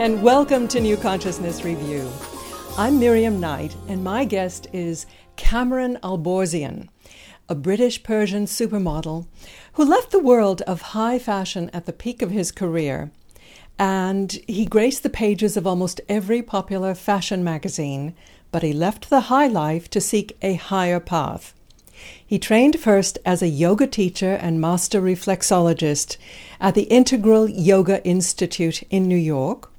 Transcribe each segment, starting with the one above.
and welcome to New Consciousness Review. I'm Miriam Knight, and my guest is Cameron Alborzian, a British Persian supermodel who left the world of high fashion at the peak of his career. And he graced the pages of almost every popular fashion magazine, but he left the high life to seek a higher path. He trained first as a yoga teacher and master reflexologist at the Integral Yoga Institute in New York,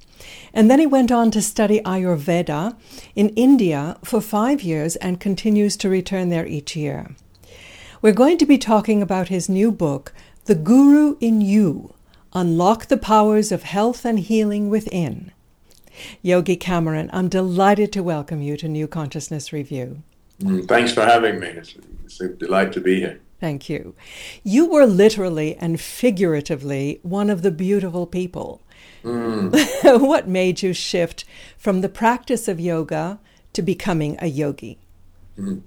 and then he went on to study Ayurveda in India for five years and continues to return there each year. We're going to be talking about his new book, The Guru in You Unlock the Powers of Health and Healing Within. Yogi Cameron, I'm delighted to welcome you to New Consciousness Review. Mm, thanks for having me. It's, it's a delight to be here. Thank you. You were literally and figuratively one of the beautiful people Mm. what made you shift from the practice of yoga to becoming a yogi? Mm.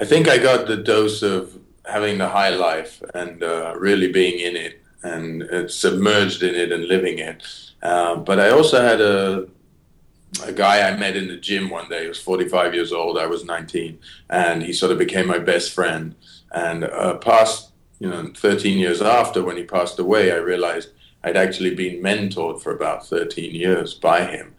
I think I got the dose of having the high life and uh, really being in it and uh, submerged in it and living it. Uh, but I also had a a guy I met in the gym one day. He was 45 years old. I was 19, and he sort of became my best friend. And uh, past, you know, 13 years after when he passed away, I realized I'd actually been mentored for about 13 years by him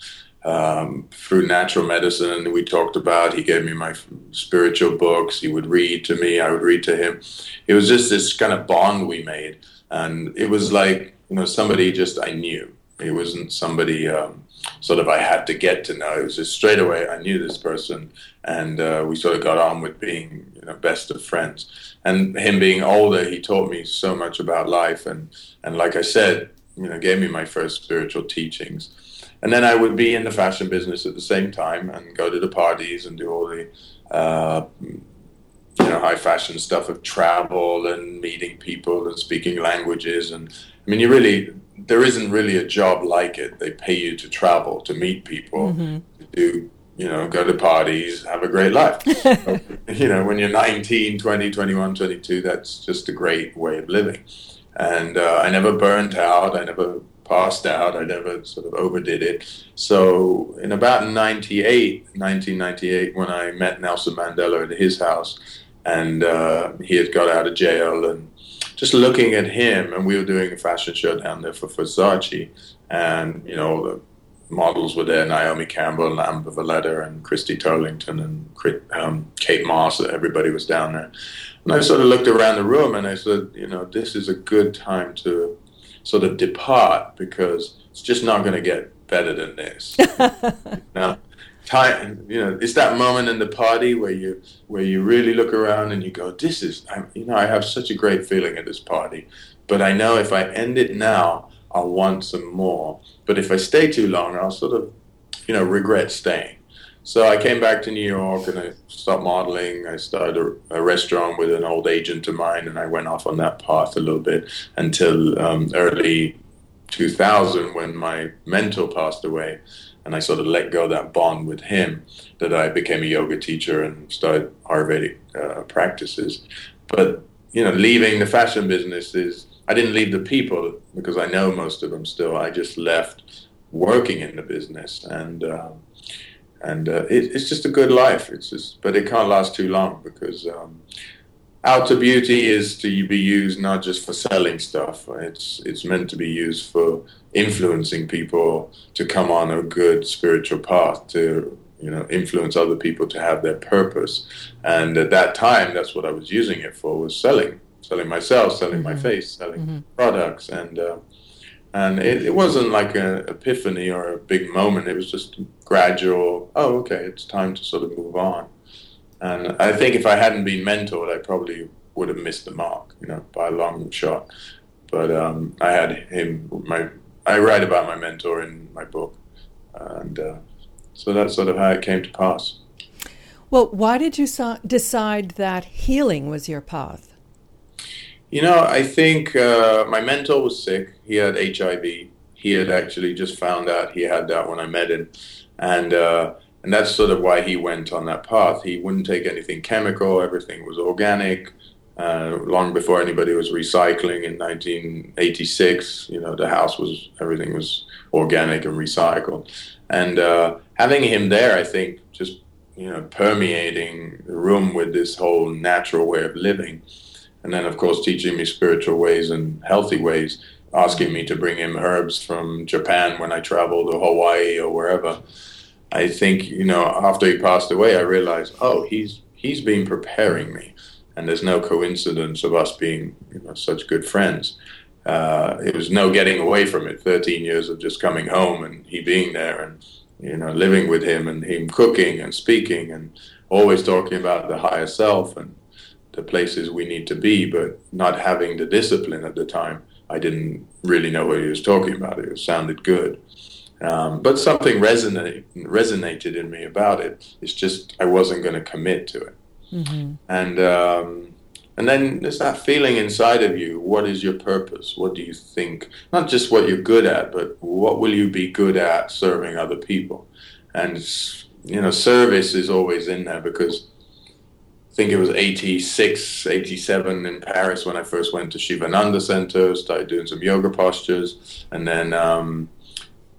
um, through natural medicine. We talked about, he gave me my spiritual books. He would read to me, I would read to him. It was just this kind of bond we made. And it was like, you know, somebody just I knew. It wasn't somebody um, sort of I had to get to know. It was just straight away I knew this person, and uh, we sort of got on with being you know best of friends. And him being older, he taught me so much about life, and and like I said, you know, gave me my first spiritual teachings. And then I would be in the fashion business at the same time and go to the parties and do all the, uh, you know, high fashion stuff of travel and meeting people and speaking languages. And I mean, you really, there isn't really a job like it. They pay you to travel, to meet people, mm-hmm. to do, you know, go to parties, have a great life. you know, when you're 19, 20, 21, 22, that's just a great way of living and uh, I never burnt out. I never passed out. I never sort of overdid it. So in about 98, 1998, when I met Nelson Mandela at his house, and uh, he had got out of jail, and just looking at him, and we were doing a fashion show down there for Versace, and you know the models were there: Naomi Campbell, Amber Valletta, and Christy Turlington, and um, Kate Moss. Everybody was down there. And I sort of looked around the room and I said, you know, this is a good time to sort of depart because it's just not going to get better than this. now, time, you know, it's that moment in the party where you where you really look around and you go, this is, I, you know, I have such a great feeling at this party, but I know if I end it now, I'll want some more. But if I stay too long, I'll sort of, you know, regret staying. So I came back to New York and I stopped modeling. I started a, a, restaurant with an old agent of mine, and I went off on that path a little bit until um, early 2000 when my mentor passed away. And I sort of let go of that bond with him that I became a yoga teacher and started Ayurvedic uh, practices. But, you know, leaving the fashion business is, I didn't leave the people because I know most of them still. I just left working in the business. And, um, and uh, it, it's just a good life. It's just, but it can't last too long because um, outer beauty is to be used not just for selling stuff. It's it's meant to be used for influencing people to come on a good spiritual path to you know influence other people to have their purpose. And at that time, that's what I was using it for was selling, selling myself, selling mm-hmm. my face, selling mm-hmm. products, and. Uh, and it, it wasn't like an epiphany or a big moment. It was just gradual. Oh, okay, it's time to sort of move on. And I think if I hadn't been mentored, I probably would have missed the mark, you know, by a long shot. But um, I had him. My I write about my mentor in my book, and uh, so that's sort of how it came to pass. Well, why did you so- decide that healing was your path? You know, I think uh, my mentor was sick. He had HIV. He had actually just found out he had that when I met him, and uh, and that's sort of why he went on that path. He wouldn't take anything chemical. Everything was organic. uh, long before anybody was recycling in 1986. You know, the house was everything was organic and recycled, and uh, having him there, I think, just you know, permeating the room with this whole natural way of living, and then of course teaching me spiritual ways and healthy ways, asking me to bring him herbs from Japan when I travel to Hawaii or wherever. I think you know, after he passed away, I realized, oh, he's he's been preparing me and there's no coincidence of us being you know, such good friends. Uh, it was no getting away from it. Thirteen years of just coming home and he being there and you know living with him and him cooking and speaking and always talking about the higher self and the places we need to be, but not having the discipline at the time. I didn't really know what he was talking about. It sounded good. Um, but something resonate, resonated in me about it. It's just I wasn't going to commit to it. Mm-hmm. And um, and then there's that feeling inside of you. What is your purpose? What do you think? Not just what you're good at, but what will you be good at serving other people? And you know, service is always in there because think it was 86, 87 in Paris when I first went to Shivananda Center, started doing some yoga postures, and then um,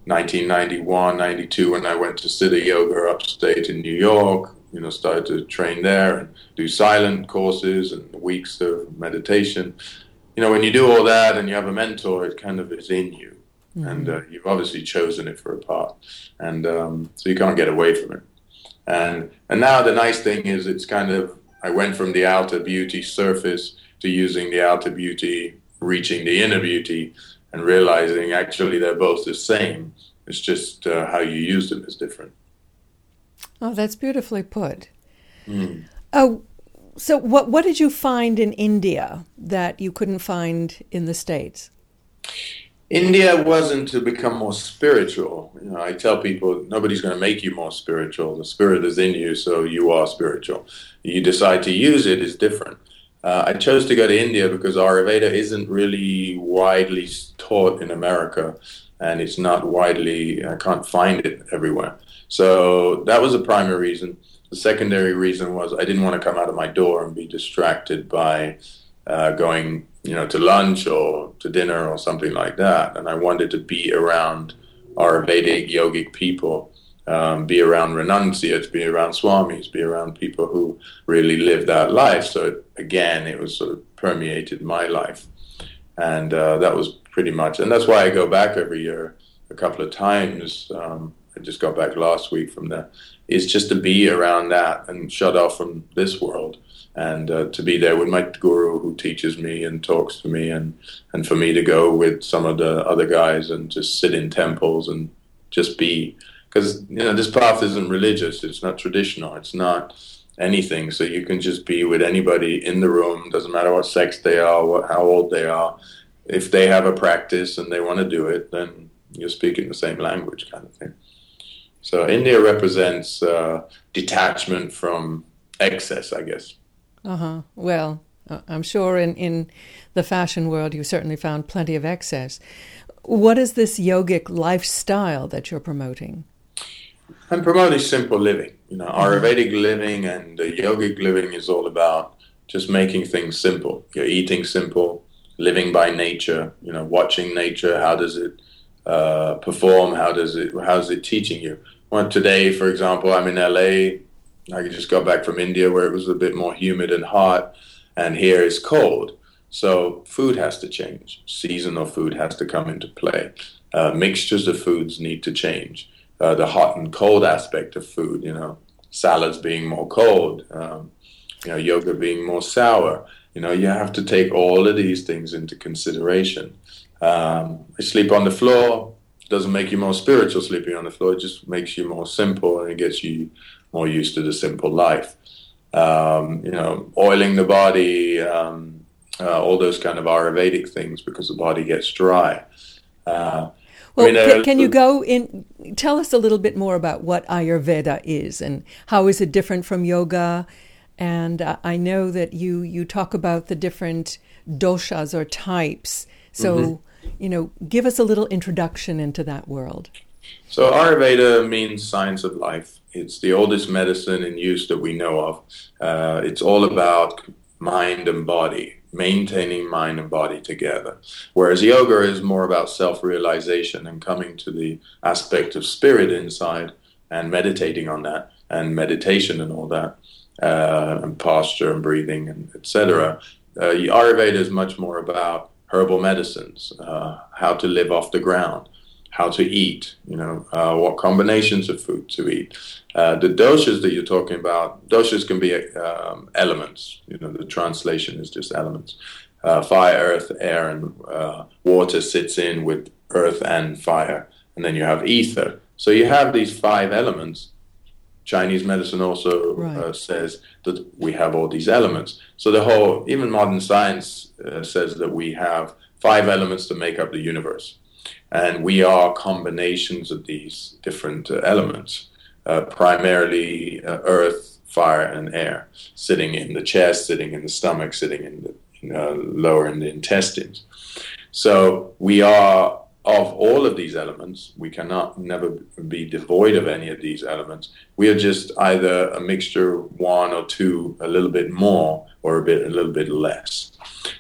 1991, 92 when I went to Siddha Yoga upstate in New York, you know, started to train there and do silent courses and weeks of meditation. You know, when you do all that and you have a mentor, it kind of is in you. Mm-hmm. And uh, you've obviously chosen it for a part. And um, so you can't get away from it. And, and now the nice thing is it's kind of, I went from the outer beauty surface to using the outer beauty, reaching the inner beauty, and realizing actually they're both the same. It's just uh, how you use them is different. Oh, that's beautifully put. Mm. Oh, so what what did you find in India that you couldn't find in the states? India wasn't to become more spiritual. You know, I tell people nobody's going to make you more spiritual. The spirit is in you, so you are spiritual. You decide to use it is different. Uh, I chose to go to India because Ayurveda isn't really widely taught in America, and it's not widely. I can't find it everywhere. So that was the primary reason. The secondary reason was I didn't want to come out of my door and be distracted by uh, going, you know, to lunch or to dinner or something like that. And I wanted to be around Ayurvedic yogic people, um, be around renunciates, be around swamis, be around people who really live that life. So again, it was sort of permeated my life, and uh, that was pretty much. And that's why I go back every year a couple of times. Um, I just got back last week from there, is just to be around that and shut off from this world and uh, to be there with my guru who teaches me and talks to me and, and for me to go with some of the other guys and just sit in temples and just be because you know this path isn't religious it's not traditional it's not anything. So you can just be with anybody in the room doesn't matter what sex they are what, how old they are. If they have a practice and they want to do it then you're speaking the same language kind of thing. So India represents uh, detachment from excess, I guess. Uh huh. Well, I'm sure in, in the fashion world you certainly found plenty of excess. What is this yogic lifestyle that you're promoting? I'm promoting simple living. You know, Ayurvedic living and the yogic living is all about just making things simple. You're eating simple, living by nature. You know, watching nature. How does it uh, perform? How does it? How's it teaching you? Well, today, for example, I'm in LA. I just got back from India where it was a bit more humid and hot, and here it's cold. So food has to change. Seasonal food has to come into play. Uh, mixtures of foods need to change. Uh, the hot and cold aspect of food, you know, salads being more cold, um, you know, yogurt being more sour. You know, you have to take all of these things into consideration. Um, sleep on the floor doesn't make you more spiritual sleeping on the floor. It just makes you more simple and it gets you more used to the simple life. Um, you know, oiling the body, um, uh, all those kind of Ayurvedic things because the body gets dry. Uh, well, I mean, can, can you go in? Tell us a little bit more about what Ayurveda is and how is it different from yoga? And uh, I know that you you talk about the different doshas or types. So. Mm-hmm you know, give us a little introduction into that world. So Ayurveda means science of life. It's the oldest medicine in use that we know of. Uh, it's all about mind and body, maintaining mind and body together. Whereas yoga is more about self realization and coming to the aspect of spirit inside and meditating on that and meditation and all that, uh, and posture and breathing and etc. Uh, Ayurveda is much more about herbal medicines, uh, how to live off the ground, how to eat, you know, uh, what combinations of food to eat. Uh, the doshas that you're talking about, doshas can be um, elements. You know, the translation is just elements. Uh, fire, earth, air, and uh, water sits in with earth and fire, and then you have ether. So you have these five elements. Chinese medicine also right. Uh, says that we have all these elements. So the whole, even modern science uh, says that we have five elements to make up the universe and we are combinations of these different uh, elements, uh, primarily uh, earth, fire, and air, sitting in the chest, sitting in the stomach, sitting in the in, uh, lower in the intestines. So we are of all of these elements. We cannot never be devoid of any of these elements. We are just either a mixture, one or two, a little bit more, or a bit a little bit less.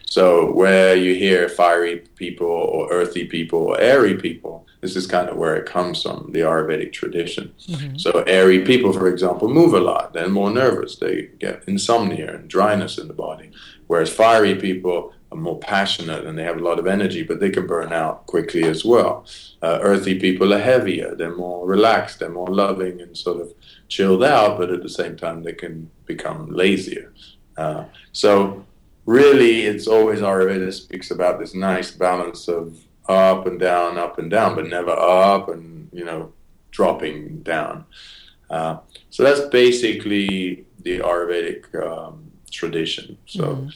So where you hear fiery people or earthy people or airy people, this is kind of where it comes from, the Ayurvedic tradition. Mm-hmm. So airy people, for example, move a lot. They're more nervous. They get insomnia and dryness in the body. Whereas fiery people are more passionate and they have a lot of energy, but they can burn out quickly as well. Uh, earthy people are heavier. They're more relaxed. They're more loving and sort of chilled out, but at the same time, they can become lazier. Uh, so really it's always Ayurveda speaks about this nice balance of up and down, up and down, but never up and you know dropping down. Uh, so that's basically the Ayurvedic um, tradition. So, mm-hmm.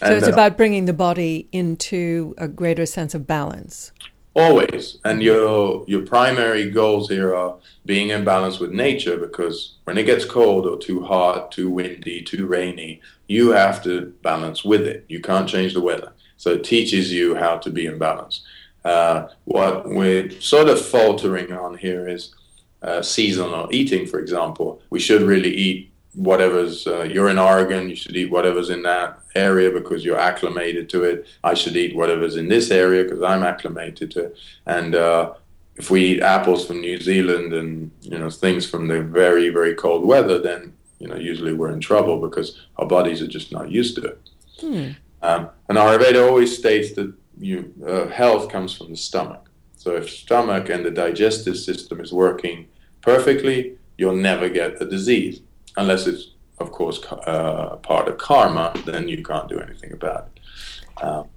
So it's uh, about bringing the body into a greater sense of balance. Always, and your your primary goals here are being in balance with nature because when it gets cold or too hot, too windy, too rainy, you have to balance with it. You can't change the weather, so it teaches you how to be in balance. Uh, what we're sort of faltering on here is uh, seasonal eating, for example. We should really eat whatever's uh, you're in Oregon, you should eat whatever's in that area because you're acclimated to it. I should eat whatever's in this area because I'm acclimated to it. And uh, if we eat apples from New Zealand and you know things from the very very cold weather, then you know usually we're in trouble because our bodies are just not used to it. Hmm. Um, and Ayurveda always states that you, uh, health comes from the stomach. So if stomach and the digestive system is working perfectly, you'll never get a disease unless it's of course uh, part of karma, then you can't do anything about it. Um,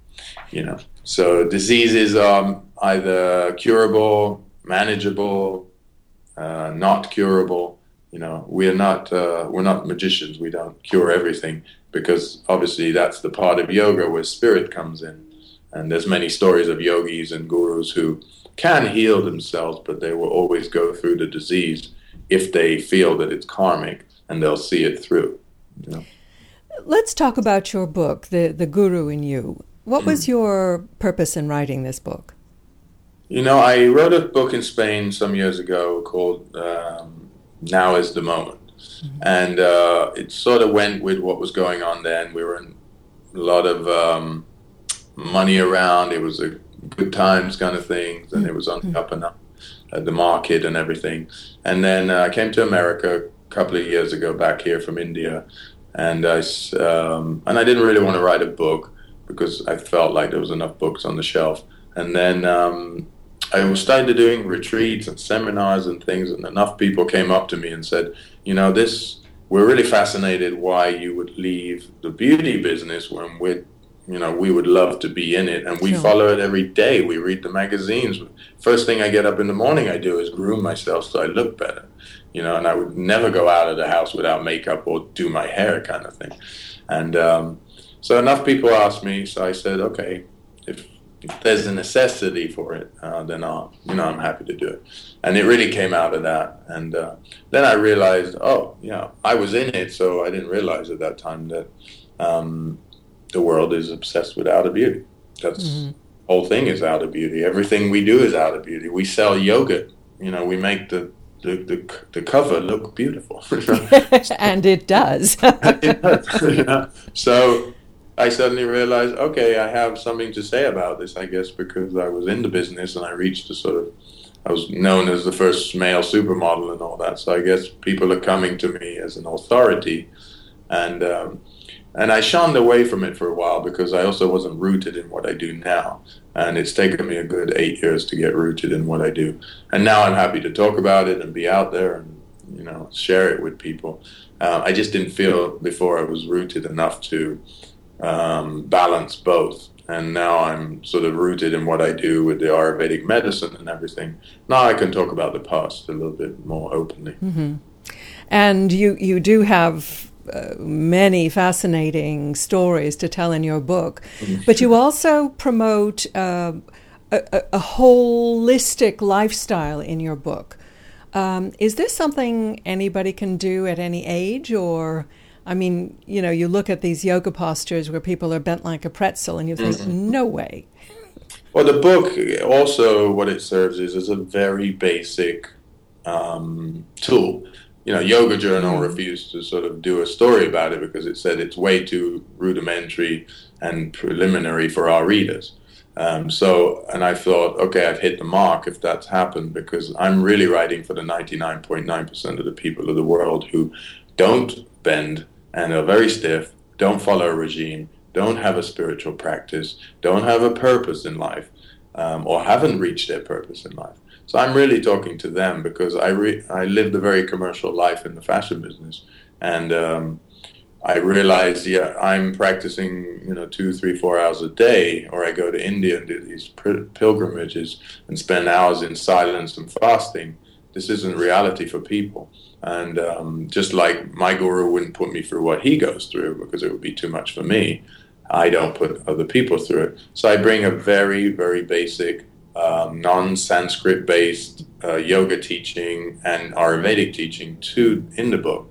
you know, so diseases are either curable, manageable, uh, not curable. You know, we're not uh, we're not magicians. We don't cure everything because obviously that's the part of yoga where spirit comes in. And there's many stories of yogis and gurus who can heal themselves, but they will always go through the disease if they feel that it's karmic and they'll see it through. You know? Let's talk about your book, the the Guru in You. What was hmm. your purpose in writing this book? You know, I wrote a book in Spain some years ago called um, "Now Is the Moment," mm-hmm. and uh, it sort of went with what was going on then. We were in a lot of um, money around. It was a good times kind of thing, and it was on the mm-hmm. up and up, uh, the market and everything. And then uh, I came to America couple of years ago back here from India, and I um, and I didn't really want to write a book because I felt like there was enough books on the shelf. And then um, I started doing retreats and seminars and things, and enough people came up to me and said, you know, this we're really fascinated why you would leave the beauty business when we're you know, we would love to be in it, and we sure. follow it every day. We read the magazines. First thing I get up in the morning, I do is groom myself so I look better you know, and I would never go out of the house without makeup or do my hair kind of thing. And um, so enough people asked me, so I said, okay, if, if there's a necessity for it, uh, then I'll, you know, I'm happy to do it. And it really came out of that. And uh, then I realized, oh, yeah, I was in it, so I didn't realize at that time that um, the world is obsessed with outer beauty. That's mm-hmm. whole thing is out of beauty. Everything we do is out of beauty. We sell yogurt. You know, we make the the, the, the cover look beautiful. and it does. it does. yeah. So I suddenly realized, okay, I have something to say about this, I guess, because I was in the business and I reached a sort of, I was known as the first male supermodel and all that. So I guess people are coming to me as an authority. And, um, and I shunned away from it for a while because I also wasn't rooted in what I do now. And it's taken me a good eight years to get rooted in what I do. And now I'm happy to talk about it and be out there and, you know, share it with people. Uh, I just didn't feel before I was rooted enough to um, balance both. And now I'm sort of rooted in what I do with the Ayurvedic medicine and everything. Now I can talk about the past a little bit more openly. Mm-hmm. And you, you do have uh, many fascinating stories to tell in your book, but you also promote uh, a, a, holistic lifestyle in your book. Um, is this something anybody can do at any age, or I mean, you know, you look at these yoga postures where people are bent like a pretzel, and you think, mm-hmm. no way. Well, the book also what it serves is as a very basic um, tool you know, Yoga Journal refused to sort of do a story about it because it said it's way too rudimentary and preliminary for our readers. Um, so, and I thought, okay, I've hit the mark if that's happened because I'm really writing for the 99.9% of the people of the world who don't bend and are very stiff, don't follow a regime, don't have a spiritual practice, don't have a purpose in life, um, or haven't reached their purpose in life. So I'm really talking to them because I re- I lived a very commercial life in the fashion business, and um, I realized, yeah, I'm practicing, you know, two, three, four hours a day, or I go to India and do these pilgrimages and spend hours in silence and fasting. This isn't reality for people. And um, just like my guru wouldn't put me through what he goes through because it would be too much for me, I don't put other people through it. So I bring a very, very basic um, non-Sanskrit based uh, yoga teaching and Ayurvedic teaching to in the book.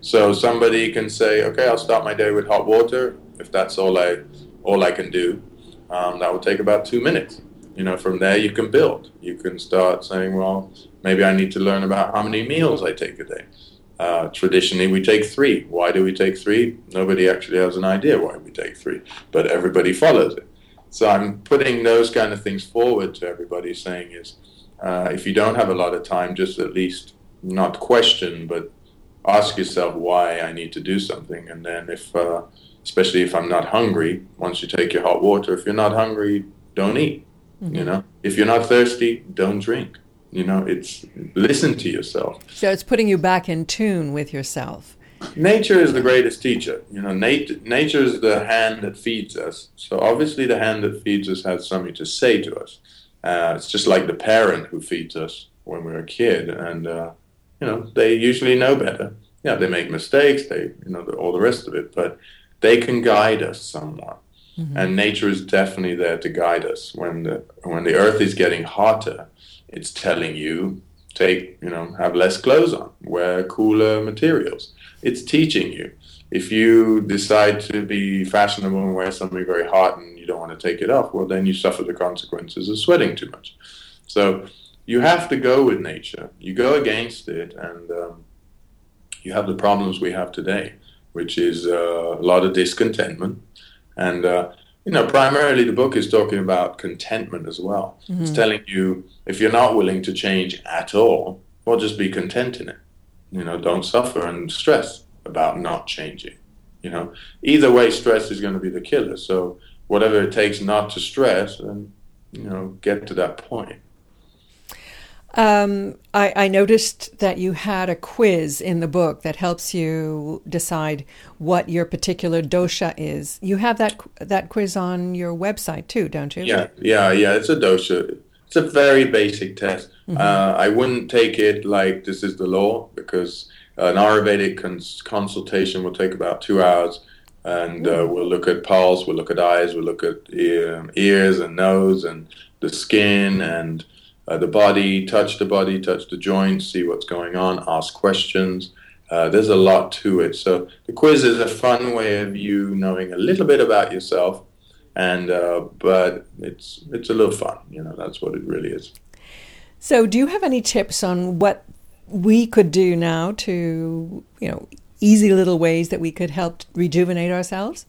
So somebody can say, okay, I'll start my day with hot water. If that's all I all I can do, um, that will take about two minutes. You know, from there you can build. You can start saying, well, maybe I need to learn about how many meals I take a day. Uh, traditionally, we take three. Why do we take three? Nobody actually has an idea why we take three, but everybody follows it. So I'm putting those kind of things forward to everybody, saying is, uh, if you don't have a lot of time, just at least not question, but ask yourself why I need to do something, and then if, uh, especially if I'm not hungry, once you take your hot water, if you're not hungry, don't eat. Mm-hmm. You know, if you're not thirsty, don't drink. You know, it's listen to yourself. So it's putting you back in tune with yourself nature is the greatest teacher. You know, nat- nature is the hand that feeds us. So obviously, the hand that feeds us has something to say to us. Uh, it's just like the parent who feeds us when we're a kid, and uh, you know, they usually know better. Yeah, they make mistakes, they you know, all the rest of it, but they can guide us somewhat. Mm-hmm. And nature is definitely there to guide us. When the when the earth is getting hotter, it's telling you take you know have less clothes on, wear cooler materials it's teaching you. If you decide to be fashionable and wear something very hot and you don't want to take it off, well, then you suffer the consequences of sweating too much. So you have to go with nature. You go against it, and um, you have the problems we have today, which is uh, a lot of discontentment. And, uh, you know, primarily the book is talking about contentment as well. Mm-hmm. It's telling you if you're not willing to change at all, well, just be content in it. You know, don't suffer and stress about not changing. You know, either way, stress is going to be the killer. So whatever it takes not to stress, and you know, get to that point. Um, I, I, noticed that you had a quiz in the book that helps you decide what your particular dosha is. You have that that quiz on your website too, don't you? Yeah, yeah, yeah. It's a dosha. It's a very basic test. Mm-hmm. Uh, I wouldn't take it like this is the law because an Ayurvedic cons- consultation will take about two hours, and uh, we'll look at pulse, we'll look at eyes, we'll look at ear, ears and nose and the skin and uh, the body, touch the body, touch the joints, see what's going on, ask questions. Uh, there's a lot to it. So the quiz is a fun way of you knowing a little bit about yourself, and uh, but it's it's a little fun. You know, that's what it really is. So, do you have any tips on what we could do now to, you know, easy little ways that we could help rejuvenate ourselves?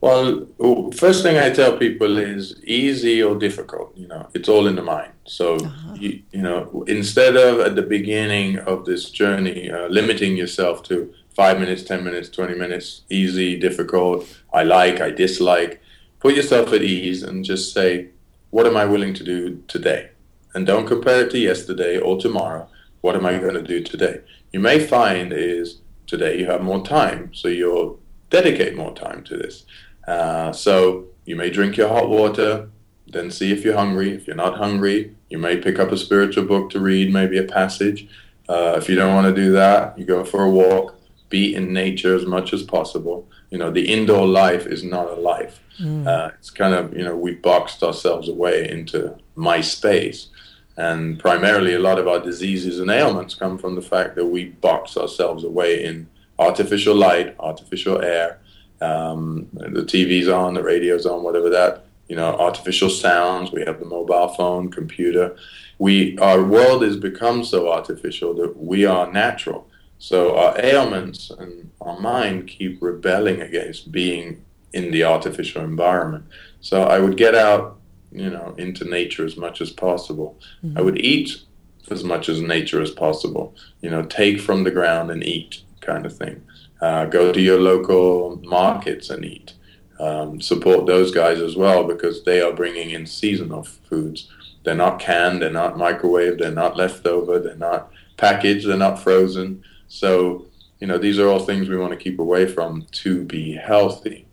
Well, first thing I tell people is easy or difficult. You know, it's all in the mind. So, uh-huh. you, you, know, instead of at the beginning of this journey uh, limiting yourself to five minutes, 10 minutes, 20 minutes, easy, difficult, I like, I dislike, put yourself at ease and just say, what am I willing to do today? And don't compare it to yesterday or tomorrow. What am I going to do today? You may find is today you have more time, so you'll dedicate more time to this. Uh, so you may drink your hot water, then see if you're hungry. If you're not hungry, you may pick up a spiritual book to read, maybe a passage. Uh, if you don't want to do that, you go for a walk be in nature as much as possible. You know, the indoor life is not a life. Mm. Uh, it's kind of, you know, we boxed ourselves away into my space. And primarily, a lot of our diseases and ailments come from the fact that we box ourselves away in artificial light, artificial air, um, the TV's on, the radio's on, whatever that, you know, artificial sounds. We have the mobile phone, computer. We, our world has become so artificial that we are natural. So our ailments and our mind keep rebelling against being in the artificial environment. So I would get out, you know, into nature as much as possible. Mm-hmm. I would eat as much as nature as possible. You know, take from the ground and eat, kind of thing. Uh, go to your local markets and eat. Um, support those guys as well because they are bringing in seasonal foods. They're not canned, they're not microwaved, they're not leftover, they're not packaged, they're not frozen. So, you know, these are all things we want to keep away from to be healthy.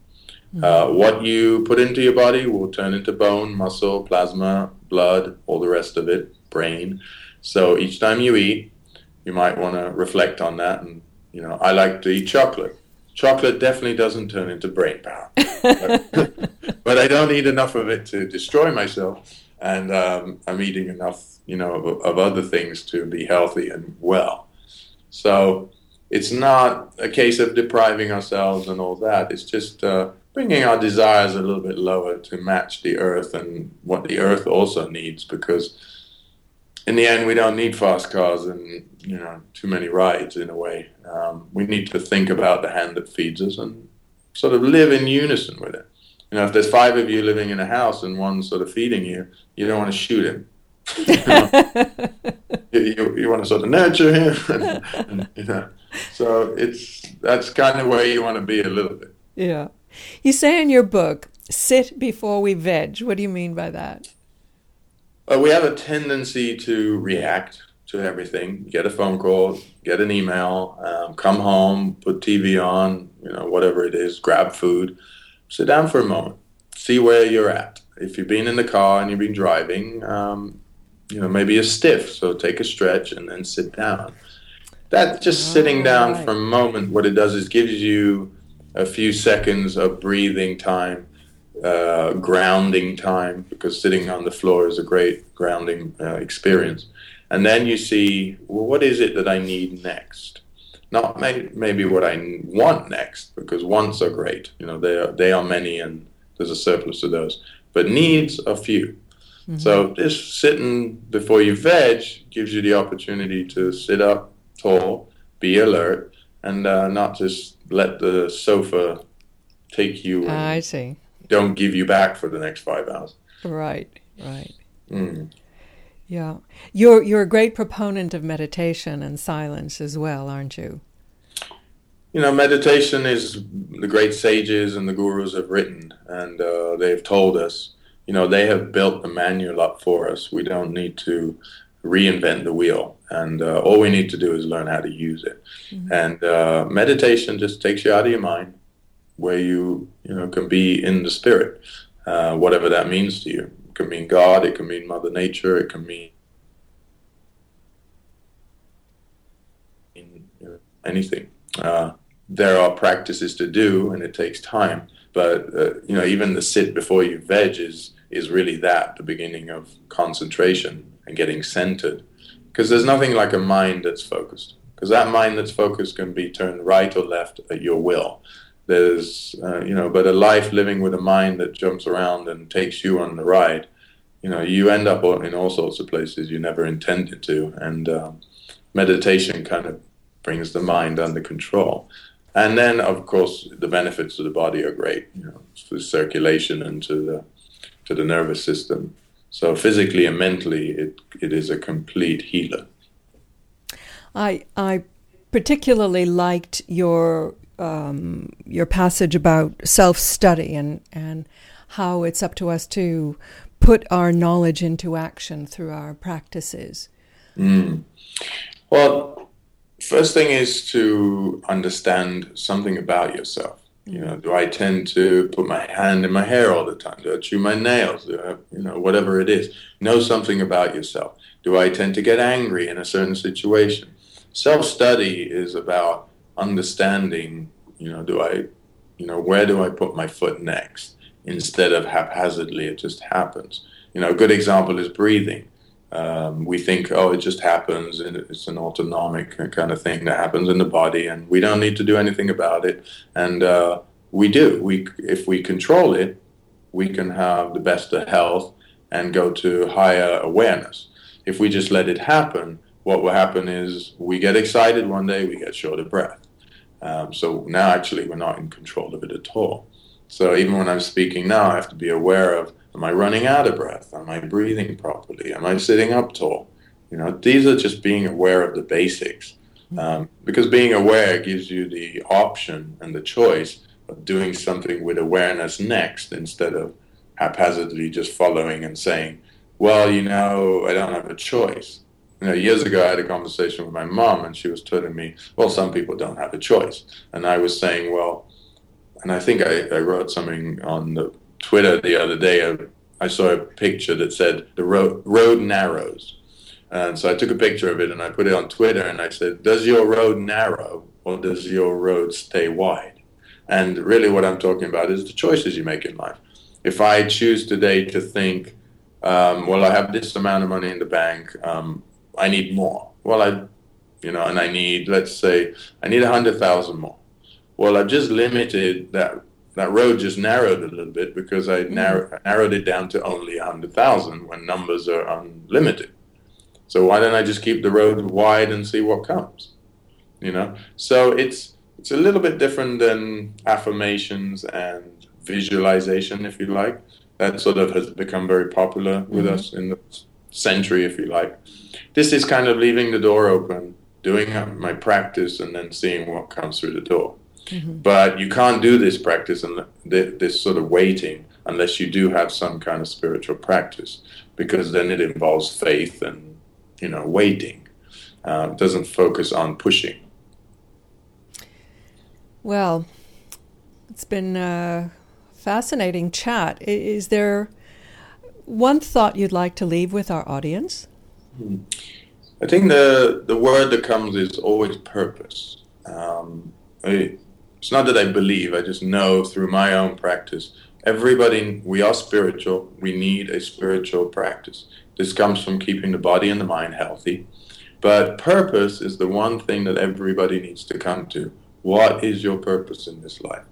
Mm-hmm. Uh, what you put into your body will turn into bone, muscle, plasma, blood, all the rest of it, brain. So each time you eat, you might want to reflect on that. And, you know, I like to eat chocolate. Chocolate definitely doesn't turn into brain power. but, but I don't eat enough of it to destroy myself. And um, I'm eating enough, you know, of, of other things to be healthy and well. So it's not a case of depriving ourselves and all that. It's just uh, bringing our desires a little bit lower to match the earth and what the earth also needs because in the end we don't need fast cars and you know too many rides in a way. Um, we need to think about the hand that feeds us and sort of live in unison with it. You know if there's five of you living in a house and one sort of feeding you you don't want to shoot him. you, you, you, want to sort of nurture him, and, and, you know. So it's that's kind of where you want to be a little bit. Yeah, you say in your book, "Sit before we veg." What do you mean by that? Well, we have a tendency to react to everything. Get a phone call, get an email, um, come home, put TV on, you know, whatever it is, grab food, sit down for a moment, see where you're at. If you've been in the car and you've been driving, um, you know, maybe a stiff. So take a stretch and then sit down. That just oh, sitting down right. for a moment, what it does is gives you a few seconds of breathing time, uh, grounding time, because sitting on the floor is a great grounding uh, experience. And then you see, well, what is it that I need next? Not may- maybe what I want next, because wants are great. You know, they are, they are many and there's a surplus of those. But needs are few. Mm-hmm. So just sitting before you veg gives you the opportunity to sit up tall, be alert, and uh, not just let the sofa take you. I see. Don't give you back for the next five hours. Right, right. Mm. Yeah, you're you're a great proponent of meditation and silence as well, aren't you? You know, meditation is the great sages and the gurus have written, and uh, they've told us you know, they have built the manual up for us. We don't need to reinvent the wheel. And uh, all we need to do is learn how to use it. Mm-hmm. And uh, meditation just takes you out of your mind, where you, you know, can be in the spirit, uh, whatever that means to you. It can mean God, it can mean Mother Nature, it can mean anything. Uh, there are practices to do, and it takes time. But uh, you know, even the sit before you veg is is really that the beginning of concentration and getting centered. Because there's nothing like a mind that's focused. Because that mind that's focused can be turned right or left at your will. There's, uh, you know, but a life living with a mind that jumps around and takes you on the ride, you know, you end up in all sorts of places you never intended to. And um, meditation kind of brings the mind under control. And then, of course, the benefits to the body are great, you know, for circulation and to the to the nervous system. So physically and mentally, it it is a complete healer. I I particularly liked your um, your passage about self study and and how it's up to us to put our knowledge into action through our practices. Mm. Well, first thing is to understand something about yourself. You know, do I tend to put my hand in my hair all the time? Do I chew my nails? Do I, you know, whatever it is, know something about yourself. Do I tend to get angry in a certain situation? Self study is about understanding. You know, do I, you know, where do I put my foot next instead of haphazardly? It just happens. You know, a good example is breathing. Um, we think, oh, it just happens, and it's an autonomic kind of thing that happens in the body, and we don't need to do anything about it. And uh, we do. We, if we control it, we can have the best of health and go to higher awareness. If we just let it happen, what will happen is we get excited one day, we get short of breath. Um, so now, actually, we're not in control of it at all. So even when I'm speaking now, I have to be aware of Am I running out of breath? Am I breathing properly? Am I sitting up tall? You know, these are just being aware of the basics. Um, because being aware gives you the option and the choice of doing something with awareness next instead of haphazardly just following and saying, well, you know, I don't have a choice. You know, years ago, I had a conversation with my mom, and she was telling me, well, some people don't have a choice. And I was saying, well, and I think I, I wrote something on the Twitter the other day, I, I saw a picture that said the road, road narrows. And so I took a picture of it and I put it on Twitter and I said, Does your road narrow or does your road stay wide? And really, what I'm talking about is the choices you make in life. If I choose today to think, um, well, I have this amount of money in the bank, um, I need more. Well, I, you know, and I need, let's say, I need a hundred thousand more. Well, I've just limited that that road just narrowed a little bit because I mm-hmm. narrow, narrowed it down to only 100,000 when numbers are unlimited. So why don't I just keep the road wide and see what comes? You know? So it's it's a little bit different than affirmations and visualization, if you like. That sort of has become very popular with mm-hmm. us in the century, if you like. This is kind of leaving the door open, doing my practice, and then seeing what comes through the door. Mm-hmm. But you can't do this practice and this sort of waiting unless you do have some kind of spiritual practice, because then it involves faith and you know waiting. Uh, doesn't focus on pushing. Well, it's been a fascinating chat. Is there one thought you'd like to leave with our audience? Hmm. I think the the word that comes is always purpose. Um, I, it's not that I believe, I just know through my own practice. Everybody, we are spiritual. We need a spiritual practice. This comes from keeping the body and the mind healthy. But purpose is the one thing that everybody needs to come to. What is your purpose in this life?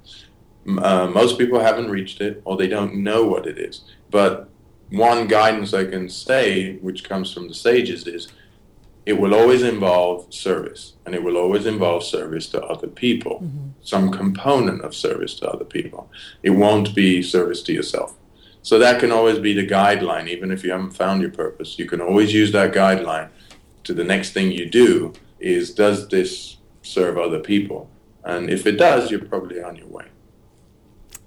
Uh, most people haven't reached it or they don't know what it is. But one guidance I can say, which comes from the sages, is it will always involve service and it will always involve service to other people, mm-hmm. some component of service to other people. It won't be service to yourself. So that can always be the guideline, even if you haven't found your purpose. You can always use that guideline to the next thing you do is does this serve other people? And if it does, you're probably on your way.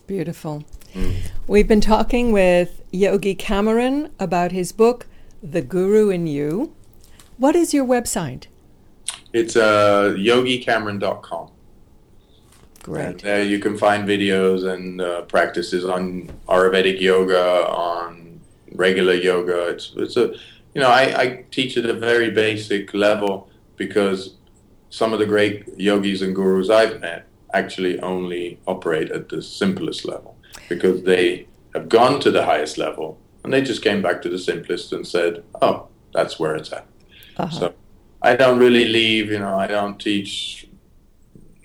Beautiful. Mm. We've been talking with Yogi Cameron about his book, The Guru in You what is your website? It's uh, yogicameron.com. Great. And there you can find videos and uh, practices on Ayurvedic yoga, on regular yoga. It's, it's a, you know, I, I teach at a very basic level because some of the great yogis and gurus I've met actually only operate at the simplest level because they have gone to the highest level and they just came back to the simplest and said, oh, that's where it's at. Uh-huh. So I don't really leave, you know, I don't teach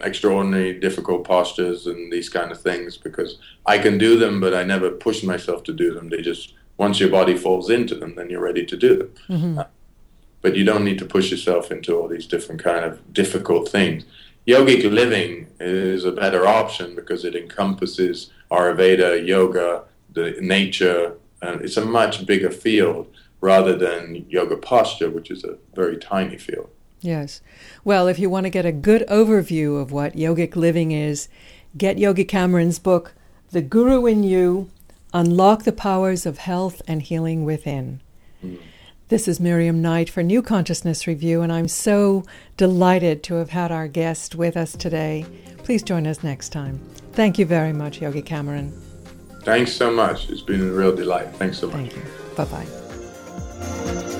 extraordinary difficult postures and these kind of things because I can do them, but I never push myself to do them. They just, once your body falls into them, then you're ready to do them. Mm-hmm. Uh, but you don't need to push yourself into all these different kind of difficult things. Yogic living is a better option because it encompasses Ayurveda, yoga, the nature, and it's a much bigger field rather than yoga posture, which is a very tiny field. Yes. Well, if you want to get a good overview of what yogic living is, get Yogi Cameron's book, The Guru in You Unlock the Powers of Health and Healing Within. Mm. This is Miriam Knight for New Consciousness Review, and I'm so delighted to have had our guest with us today. Please join us next time. Thank you very much, Yogi Cameron. Thanks so much. It's been a real delight. Thanks so much. Thank you. Bye bye. Bye.